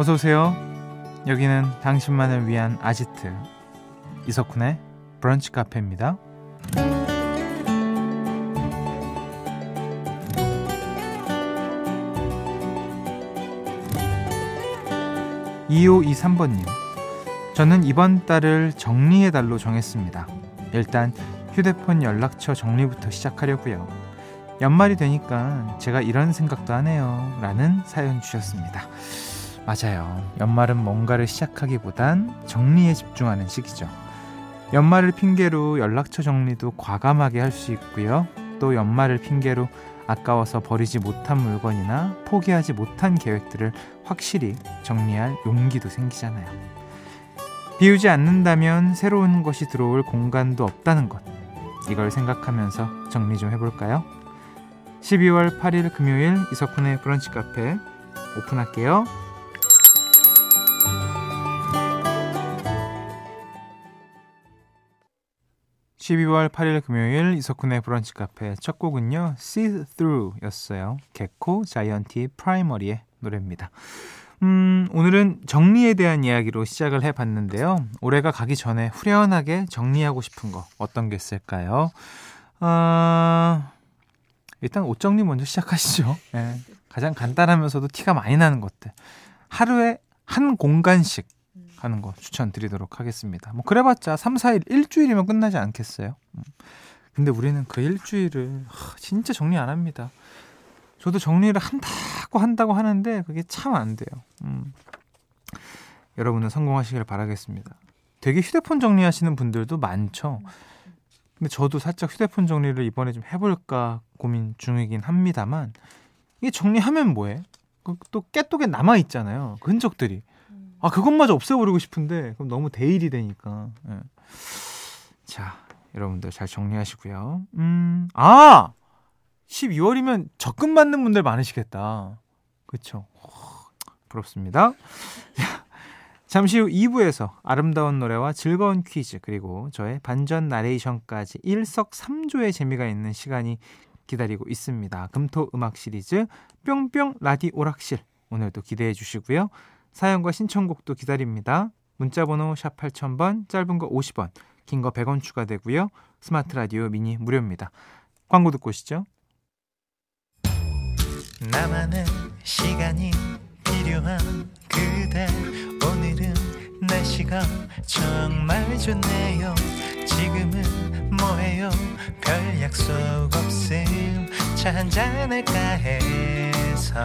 어서 오세요. 여기는 당신만을 위한 아지트 이석훈의 브런치 카페입니다. 2523번님. 저는 이번 달을 정리의 달로 정했습니다. 일단 휴대폰 연락처 정리부터 시작하려고요. 연말이 되니까 제가 이런 생각도 하네요. 라는 사연 주셨습니다. 맞아요. 연말은 뭔가를 시작하기보단 정리에 집중하는 시기죠. 연말을 핑계로 연락처 정리도 과감하게 할 수 있고요. 또 연말을 핑계로 아까워서 버리지 못한 물건이나 포기하지 못한 계획들을 확실히 정리할 용기도 생기잖아요. 비우지 않는다면 새로운 것이 들어올 공간도 없다는 것. 이걸 생각하면서 정리 좀 해볼까요? 12월 8일 금요일 이석훈의 브런치 카페 오픈할게요. 12월 8일 금요일 이석훈의 브런치 카페 첫 곡은요. See Through 였어요. 개코 자이언티 프라이머리의 노래입니다. 음, 오늘은 정리에 대한 이야기로 시작을 해봤는데요. 올해가 가기 전에 후련하게 정리하고 싶은 거 어떤 게 있을까요? 어, 일단 옷 정리 먼저 시작하시죠. 네, 가장 간단하면서도 티가 많이 나는 것들. 하루에 한 공간씩 하는 거 추천드리도록 하겠습니다. 뭐 그래봤자 3, 4일 일주일이면 끝나지 않겠어요? 음. 근데 우리는 그 일주일을 진짜 정리 안 합니다. 저도 정리를 한다고 한다고 하는데 그게 참 안 돼요. 음. 여러분은 성공하시길 바라겠습니다. 되게 휴대폰 정리하시는 분들도 많죠. 근데 저도 살짝 휴대폰 정리를 이번에 좀 해볼까 고민 중이긴 합니다만 이게 정리하면 뭐해? 그또 깨똑에 남아 있잖아요. 그 흔적들이. 아 그것마저 없애버리고 싶은데 그럼 너무 대일이 되니까. 네. 자 여러분들 잘 정리하시고요. 음, 아 12월이면 적금 받는 분들 많으시겠다. 그렇죠. 부럽습니다. 잠시 후 2부에서 아름다운 노래와 즐거운 퀴즈 그리고 저의 반전 나레이션까지 일석삼조의 재미가 있는 시간이 기다리고 있습니다. 금토 음악 시리즈 뿅뿅 라디 오락실 오늘도 기대해 주시고요. 사연과 신청곡도 기다립니다. 문자번호 샵 8000번, 짧은 거 50원, 긴 거 100원 추가되고요. 스마트 라디오 미니 무료입니다. 광고 듣고 오시죠. 나만의 시간이 필요한 그대 오늘은 날씨가 정말 좋네요. 지금은 뭐해요? 별 약속 없음 차 한잔 할까 해서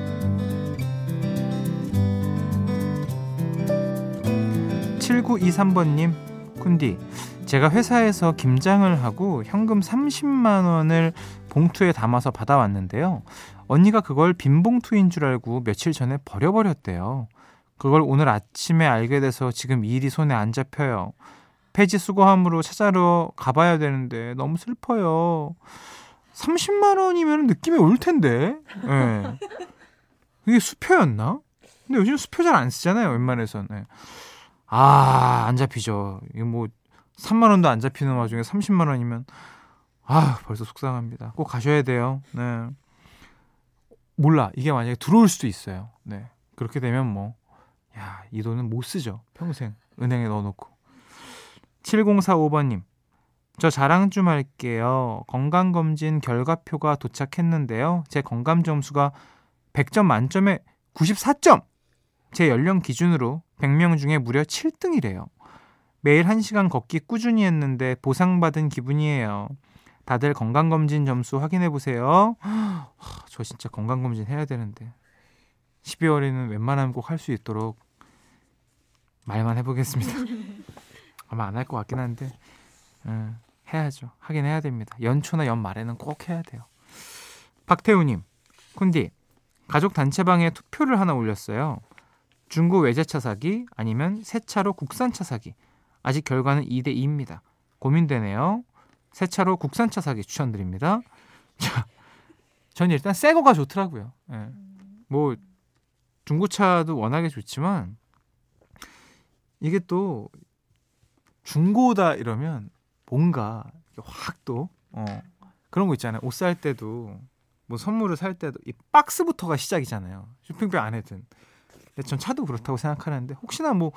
7923번님, 쿤디, 제가 회사에서 김장을 하고 현금 30만 원을 봉투에 담아서 받아왔는데요. 언니가 그걸 빈 봉투인 줄 알고 며칠 전에 버려버렸대요. 그걸 오늘 아침에 알게 돼서 지금 일이 손에 안 잡혀요. 폐지 수거함으로 찾아러 가봐야 되는데 너무 슬퍼요. 30만 원이면 느낌이 올 텐데. 예. 네. 그게 수표였나? 근데 요즘 수표 잘 안 쓰잖아요, 웬만해서는. 네. 아, 안 잡히죠. 이거 뭐 3만 원도 안 잡히는 와중에 30만 원이면 아, 벌써 속상합니다. 꼭 가셔야 돼요. 네. 몰라. 이게 만약에 들어올 수도 있어요. 네. 그렇게 되면 뭐 야, 이 돈은 못 쓰죠. 평생 은행에 넣어 놓고. 7045번 님. 저 자랑 좀 할게요. 건강검진 결과표가 도착했는데요. 제 건강 점수가 100점 만점에 94점! 제 연령 기준으로 100명 중에 무려 7등이래요. 매일 1시간 걷기 꾸준히 했는데 보상받은 기분이에요. 다들 건강검진 점수 확인해 보세요. 저 진짜 건강검진 해야 되는데. 12월에는 웬만하면 꼭 할 수 있도록 말만 해보겠습니다. 아마 안 할 것 같긴 한데, 음, 해야죠. 하긴 해야 됩니다. 연초나 연말에는 꼭 해야 돼요. 박태우님, 쿤디, 가족 단체방에 투표를 하나 올렸어요. 중고 외제차 사기 아니면 새 차로 국산차 사기. 아직 결과는 2대 2입니다. 고민되네요. 새 차로 국산차 사기 추천드립니다. 자, 저는 일단 새 거가 좋더라고요. 예. 뭐 중고차도 워낙에 좋지만 이게 또 중고다 이러면 뭔가 확 또 어, 그런 거 있잖아요. 옷 살 때도 뭐 선물을 살 때도 이 박스부터가 시작이잖아요. 쇼핑백 안에든. 근데 전 차도 그렇다고 생각하는데 혹시나 뭐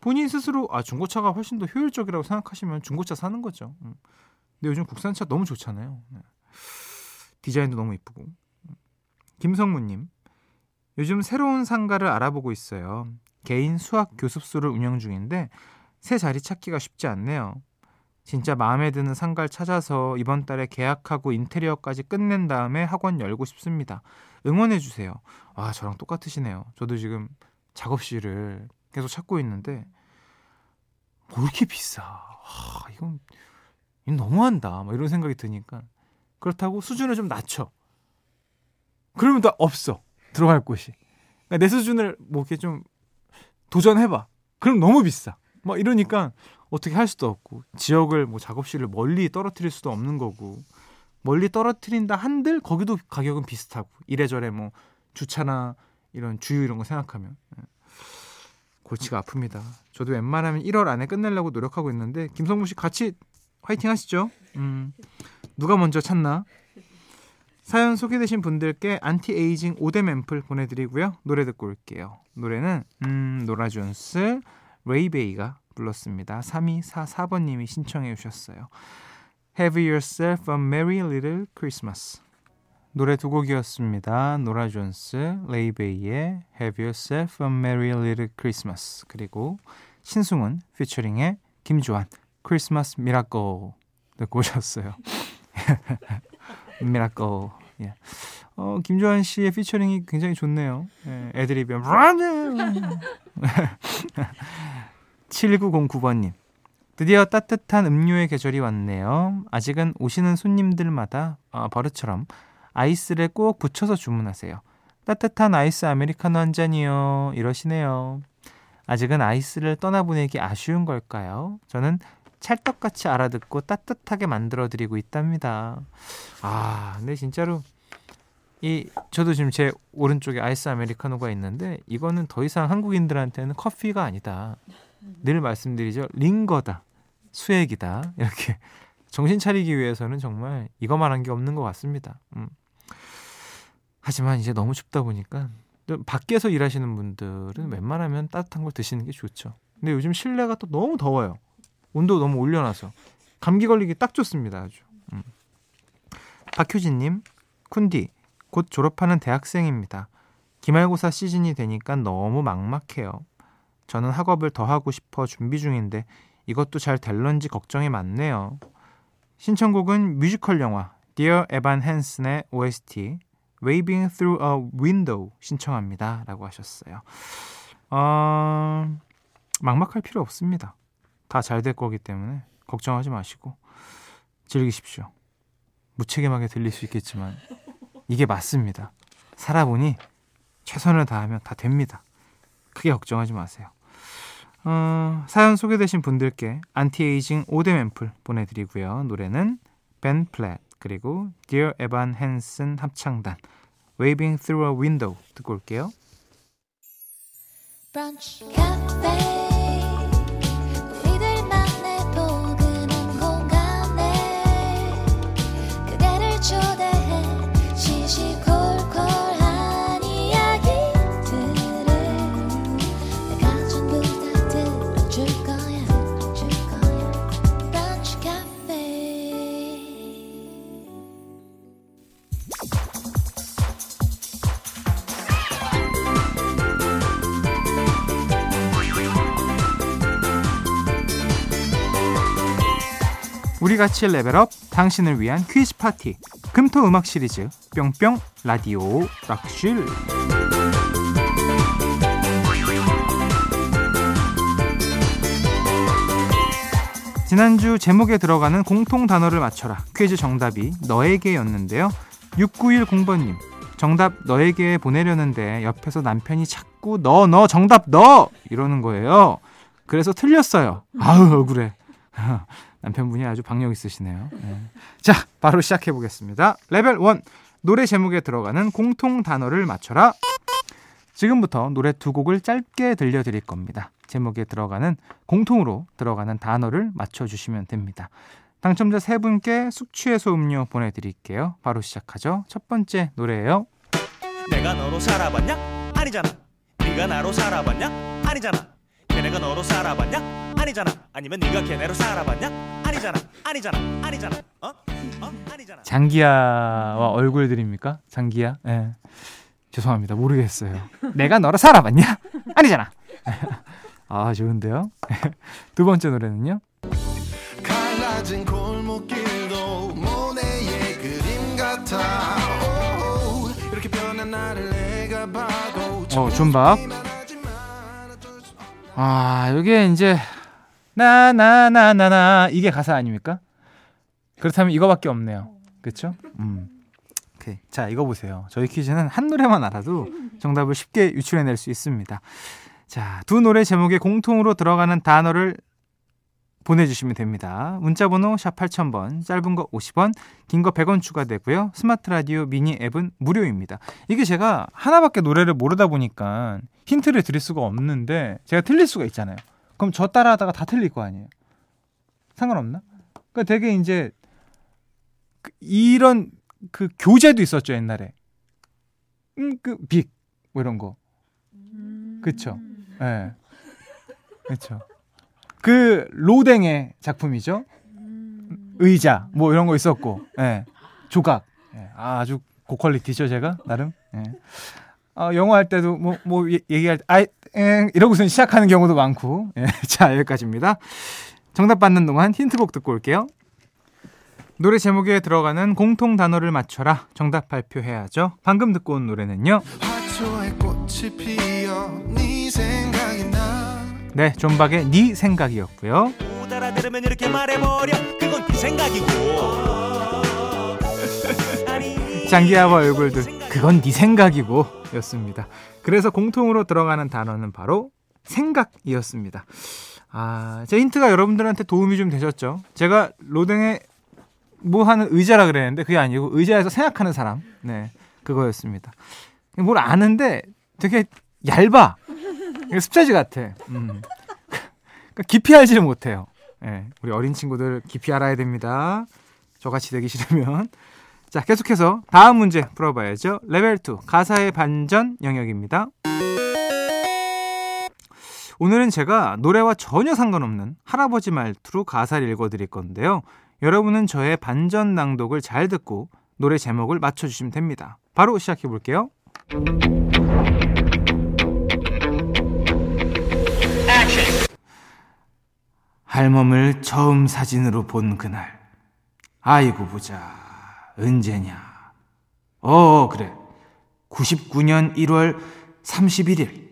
본인 스스로 아 중고차가 훨씬 더 효율적이라고 생각하시면 중고차 사는 거죠. 음. 근데 요즘 국산차 너무 좋잖아요. 네. 디자인도 너무 이쁘고. 음. 김성무님, 요즘 새로운 상가를 알아보고 있어요. 개인 수학 교습소를 운영 중인데 새 자리 찾기가 쉽지 않네요. 진짜 마음에 드는 상가를 찾아서 이번 달에 계약하고 인테리어까지 끝낸 다음에 학원 열고 싶습니다. 응원해 주세요. 아, 저랑 똑같으시네요. 저도 지금 작업실을 계속 찾고 있는데 뭐 이렇게 비싸. 아, 이건, 이건 너무한다. 막 이런 생각이 드니까 그렇다고 수준을 좀 낮춰. 그러면 또 없어. 들어갈 곳이. 그러니까 내 수준을 뭐 이렇게 좀 도전해봐. 그럼 너무 비싸. 막 이러니까 어떻게 할 수도 없고 지역을 뭐 작업실을 멀리 떨어뜨릴 수도 없는 거고 멀리 떨어뜨린다 한들 거기도 가격은 비슷하고 이래저래 뭐 주차나 이런 주유 이런 거 생각하면 예. 골치가 아픕니다. 저도 웬만하면 1월 안에 끝내려고 노력하고 있는데 김성무 씨 같이 화이팅 하시죠. 음, 누가 먼저 찾나? 사연 소개되신 분들께 안티에이징 오뎀 앰플 보내드리고요. 노래 듣고 올게요. 노래는 음, 노라 존스 레이베이가 불렀습니다. 3244번님이 신청해 주셨어요. Have yourself a merry little Christmas. 노래 두 곡이었습니다. 노라 존스, 레이베이의 Have yourself a merry little Christmas. 그리고 신승훈 피처링의 김주환 Christmas Miracle 듣고 오셨어요. Miracle. 예. 어, 김주환 씨의 피처링이 굉장히 좋네요. 예, 애드립이 7909번님. 드디어 따뜻한 음료의 계절이 왔네요. 아직은 오시는 손님들마다 어, 버릇처럼 아이스를 꼭 붙여서 주문하세요. 따뜻한 아이스 아메리카노 한 잔이요. 이러시네요. 아직은 아이스를 떠나보내기 아쉬운 걸까요? 저는 찰떡같이 알아듣고 따뜻하게 만들어드리고 있답니다. 아, 근데 진짜로 이 저도 지금 제 오른쪽에 아이스 아메리카노가 있는데 이거는 더 이상 한국인들한테는 커피가 아니다. 늘 말씀드리죠. 링거다. 수액이다. 이렇게 정신 차리기 위해서는 정말 이거만 한 게 없는 것 같습니다. 음. 하지만 이제 너무 춥다 보니까 밖에서 일하시는 분들은 웬만하면 따뜻한 걸 드시는 게 좋죠. 근데 요즘 실내가 또 너무 더워요. 온도 너무 올려놔서 감기 걸리기 딱 좋습니다. 아주. 음. 박효진님, 쿤디 곧 졸업하는 대학생입니다. 기말고사 시즌이 되니까 너무 막막해요. 저는 학업을 더 하고 싶어 준비 중인데 이것도 잘 될런지 걱정이 많네요. 신청곡은 뮤지컬 영화 Dear Evan Hansen의 OST Waving Through a Window 신청합니다. 라고 하셨어요. 어... 막막할 필요 없습니다. 다 잘 될 거기 때문에 걱정하지 마시고 즐기십시오. 무책임하게 들릴 수 있겠지만 이게 맞습니다. 살아보니 최선을 다하면 다 됩니다. 크게 걱정하지 마세요. 어, 사연 소개되신 분들께 안티에이징 오뎀 앰플 보내드리고요. 노래는 벤 플랫 그리고 Dear Evan Hansen 합창단 Waving Through a Window 듣고 올게요. 브런치, 우리 같이 레벨업 당신을 위한 퀴즈 파티 금토 음악 시리즈 뿅뿅 라디오 락실 지난주 제목에 들어가는 공통 단어를 맞춰라 퀴즈 정답이 너에게였는데요 6910번님 정답 너에게 보내려는데 옆에서 남편이 자꾸 너, 너, 정답 너! 이러는 거예요. 그래서 틀렸어요. 아우, 억울해. 남편분이 아주 박력 있으시네요. 네. 자, 바로 시작해 보겠습니다. 레벨 1. 노래 제목에 들어가는 공통 단어를 맞춰라. 지금부터 노래 두 곡을 짧게 들려드릴 겁니다. 제목에 들어가는 공통으로 들어가는 단어를 맞춰주시면 됩니다. 당첨자 세 분께 숙취해소 음료 보내드릴게요. 바로 시작하죠. 첫 번째 노래예요. 내가 너로 살아봤냐? 아니잖아. 네가 나로 살아봤냐? 아니잖아. 걔네가 너로 살아봤냐? 아니잖아. 아니면 네가 걔네로 살아봤냐? 아니잖아. 아니잖아. 아니잖아. 어? 어? 아니잖아. 장기야와 얼굴 드립니까? 장기야? 예. 네. 죄송합니다. 모르겠어요. 내가 너로 살아봤냐? 아니잖아. 아, 좋은데요? 두 번째 노래는요? 갈라진 골목길도 모네의 그림 같아 이렇게 변한 나를 내가 봐도 어, 존박 아, 이게 이제 나나나나나 이게 가사 아닙니까? 그렇다면 이거밖에 없네요. 그렇죠? 음. 오케이. 자, 이거 보세요. 저희 퀴즈는 한 노래만 알아도 정답을 쉽게 유출해 낼 수 있습니다. 자, 두 노래 제목에 공통으로 들어가는 단어를 보내주시면 됩니다. 문자번호 샵 8000번, 짧은 거 50원, 긴 거 100원 추가되고요. 스마트 라디오 미니 앱은 무료입니다. 이게 제가 하나밖에 노래를 모르다 보니까 힌트를 드릴 수가 없는데 제가 틀릴 수가 있잖아요. 그럼 저 따라하다가 다 틀릴 거 아니에요. 상관없나? 그러니까 되게 이제 그 이런 그 교재도 있었죠 옛날에. 음, 그 빅, 뭐 이런 거. 그쵸? 예. 네. 그쵸. 그 로댕의 작품이죠. 의자, 뭐 이런 거 있었고, 예. 네. 조각. 예. 아, 아주 고퀄리티죠, 제가, 나름. 예. 어, 영어 할 때도 뭐, 뭐, 얘기할 때, 아이, 엥, 이러고서 시작하는 경우도 많고. 예. 자, 여기까지입니다. 정답 받는 동안 힌트곡 듣고 올게요. 노래 제목에 들어가는 공통 단어를 맞춰라. 정답 발표해야죠. 방금 듣고 온 노래는요. 네, 존박의 네 생각이었고요. 못 알아들으면 이렇게 말해버려. 그건 네 생각이고. 장기하와 얼굴들 그건 네 생각이고 였습니다. 그래서 공통으로 들어가는 단어는 바로 생각이었습니다. 아, 제 힌트가 여러분들한테 도움이 좀 되셨죠? 제가 로댕의 뭐 하는 의자라 그랬는데 그게 아니고 의자에서 생각하는 사람. 네. 그거였습니다. 뭘 아는데 되게 얇아. 습자지 같아. 음. 그러니까 깊이 알지를 못해요. 네, 우리 어린 친구들 깊이 알아야 됩니다. 저같이 되기 싫으면. 자, 계속해서 다음 문제 풀어봐야죠. 레벨 2 가사의 반전 영역입니다. 오늘은 제가 노래와 전혀 상관없는 할아버지 말투로 가사를 읽어드릴 건데요. 여러분은 저의 반전 낭독을 잘 듣고 노래 제목을 맞춰주시면 됩니다. 바로 시작해 볼게요. 할멈을 처음 사진으로 본 그날. 아이고 보자. 언제냐. 어, 그래. 99년 1월 31일.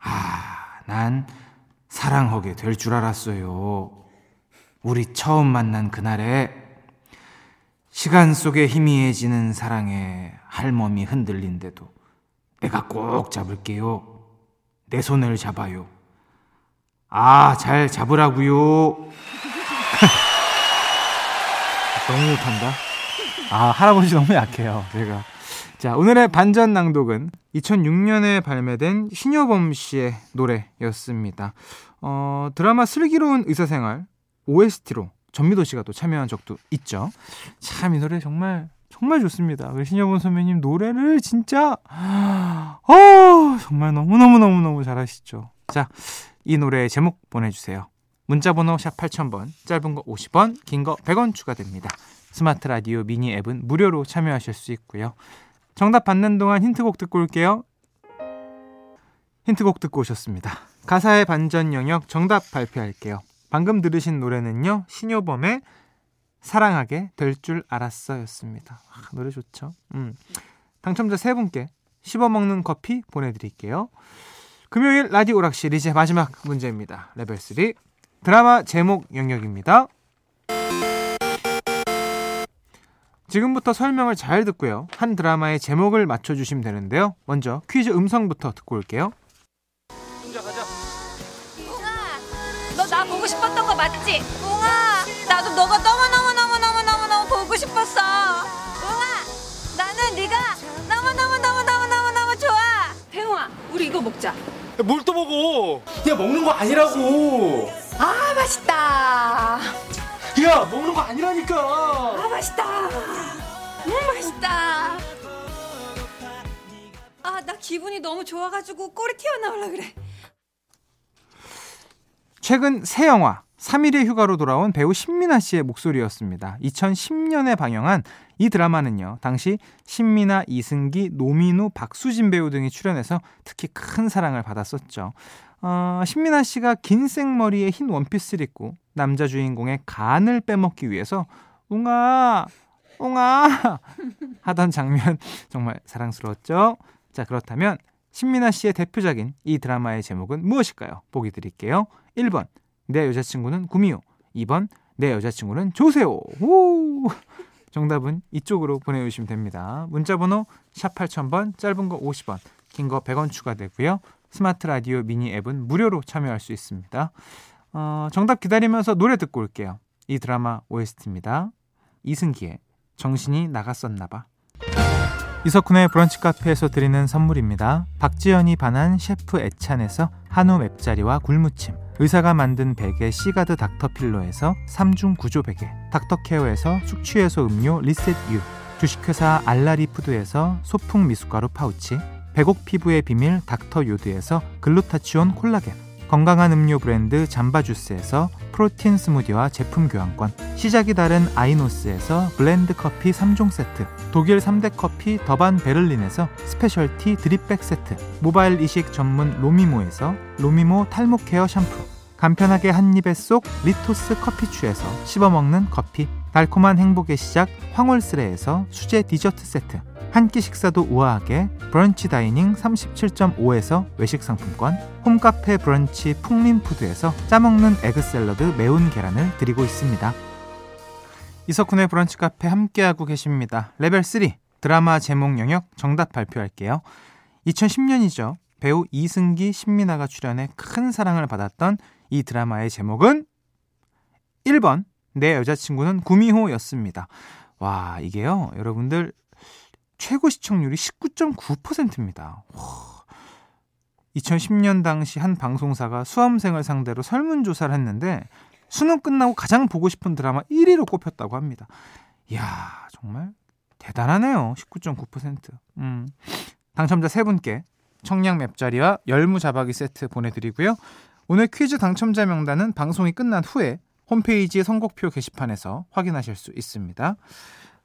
아, 난 사랑하게 될 줄 알았어요. 우리 처음 만난 그날에 시간 속에 희미해지는 사랑에 할멈이 흔들린데도 내가 꼭 잡을게요. 내 손을 잡아요. 아, 잘 잡으라고요. 너무 못한다. 아, 할아버지 너무 약해요, 제가. 자, 오늘의 반전 낭독은 2006년에 발매된 신여범 씨의 노래였습니다. 어, 드라마 슬기로운 의사생활 OST로 전미도 씨가 또 참여한 적도 있죠. 참 이 노래 정말 정말 좋습니다. 우리 신여본 선배님 노래를 진짜 어 정말 너무 너무 너무 너무 잘하시죠. 자, 이 노래 제목 보내주세요. 문자번호 샵 8000번, 짧은 거 50원, 긴 거 100원 추가됩니다. 스마트 라디오 미니 앱은 무료로 참여하실 수 있고요. 정답 받는 동안 힌트곡 듣고 올게요. 힌트곡 듣고 오셨습니다. 가사의 반전 영역 정답 발표할게요. 방금 들으신 노래는요. 신효범의 사랑하게 될 줄 알았어였습니다. 아, 노래 좋죠. 음. 당첨자 세 분께 씹어먹는 커피 보내드릴게요. 금요일 라디오 오락실 이제 마지막 문제입니다. 레벨 3 드라마 제목 영역입니다. 지금부터 설명을 잘 듣고요. 한 드라마의 제목을 맞춰주시면 되는데요. 먼저 퀴즈 음성부터 듣고 올게요. 너나 보고 싶었던 거 맞지? 웅아, 나도 너가 너무 너무 너무 너무 너무 너무 보고 싶었어. 웅아, 나는 네가 너무 너무 너무 너무 너무 너무 좋아. 태용아, 우리 이거 먹자. 뭘 또 먹어? 야 먹는 거 아니라고. 아, 맛있다. 야 먹는 거 아니라니까. 아, 맛있다. 음, 맛있다. 아, 나 기분이 너무 좋아가지고 꼬리 튀어나오려 그래. 최근 새 영화 3일의 휴가로 돌아온 배우 신민아 씨의 목소리였습니다. 2010년에 방영한 이 드라마는요. 당시 신민아, 이승기, 노민우, 박수진 배우 등이 출연해서 특히 큰 사랑을 받았었죠. 어, 신민아 씨가 긴 생머리에 흰 원피스를 입고 남자 주인공의 간을 빼먹기 위해서 웅아, 웅아 하던 장면 정말 사랑스러웠죠. 자 그렇다면 신민아 씨의 대표작인 이 드라마의 제목은 무엇일까요? 보기 드릴게요. 1번 내 여자친구는 구미호 2번 내 여자친구는 조세호 오! 정답은 이쪽으로 보내주시면 됩니다. 문자번호 샵 8000번 짧은 거 50원 긴 거 100원 추가되고요. 스마트 라디오 미니 앱은 무료로 참여할 수 있습니다. 어, 정답 기다리면서 노래 듣고 올게요. 이 드라마 OST입니다. 이승기의 정신이 나갔었나 봐. 이석훈의 브런치 카페에서 드리는 선물입니다. 박지연이 반한 셰프 애찬에서 한우 맵자리와 굴무침 의사가 만든 베개 시가드 닥터필로에서 3중 구조 베개 닥터케어에서 숙취해소 음료 리셋유 주식회사 알라리푸드에서 소풍 미숫가루 파우치 백옥 피부의 비밀 닥터 요드에서 글루타치온 콜라겐 건강한 음료 브랜드 잠바주스에서 프로틴 스무디와 제품 교환권 시작이 다른 아이노스에서 blend 커피 3종 세트 독일 3대 커피 더반 베를린에서 specialty drip bag 세트 모발 이식 전문 로미모에서 로미모 탈모 케어 샴푸 간편하게 한입에 쏙 리토스 커피추에서 씹어먹는 커피 달콤한 행복의 시작 황홀스레에서 수제 디저트 세트 한 끼 식사도 우아하게 브런치 다이닝 37.5에서 외식 상품권 홈카페 브런치 풍림푸드에서 짜먹는 egg 샐러드 매운 계란을 드리고 있습니다. 이석훈의 브런치 카페 함께하고 계십니다. 레벨 3 드라마 제목 영역 정답 발표할게요. 2010년이죠. 배우 이승기, 신민아가 출연해 큰 사랑을 받았던 이 드라마의 제목은 1번 내 여자친구는 구미호였습니다. 와 이게요 여러분들 최고 시청률이 19.9%입니다. 와, 2010년 당시 한 방송사가 수험생을 상대로 설문조사를 했는데 수능 끝나고 가장 보고 싶은 드라마 1위로 꼽혔다고 합니다. 이야 정말 대단하네요. 19.9%. 음, 당첨자 3분께 청량 맵자리와 열무 자박이 세트 보내드리고요. 오늘 퀴즈 당첨자 명단은 방송이 끝난 후에 홈페이지 선곡표 게시판에서 확인하실 수 있습니다.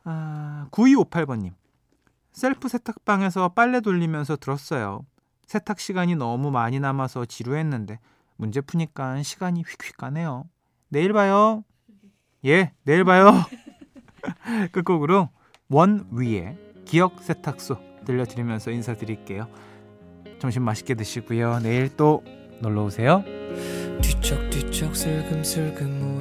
아, 9258번님. 셀프 세탁방에서 빨래 돌리면서 들었어요. 세탁 시간이 너무 많이 남아서 지루했는데 문제 푸니까 시간이 휙휙 가네요. 내일 봐요. 예, 내일 봐요. 끝곡으로 원 위에 기억 세탁소 들려드리면서 인사드릴게요. 점심 맛있게 드시고요. 내일 또 놀러 오세요. 뒤척뒤척 슬금슬금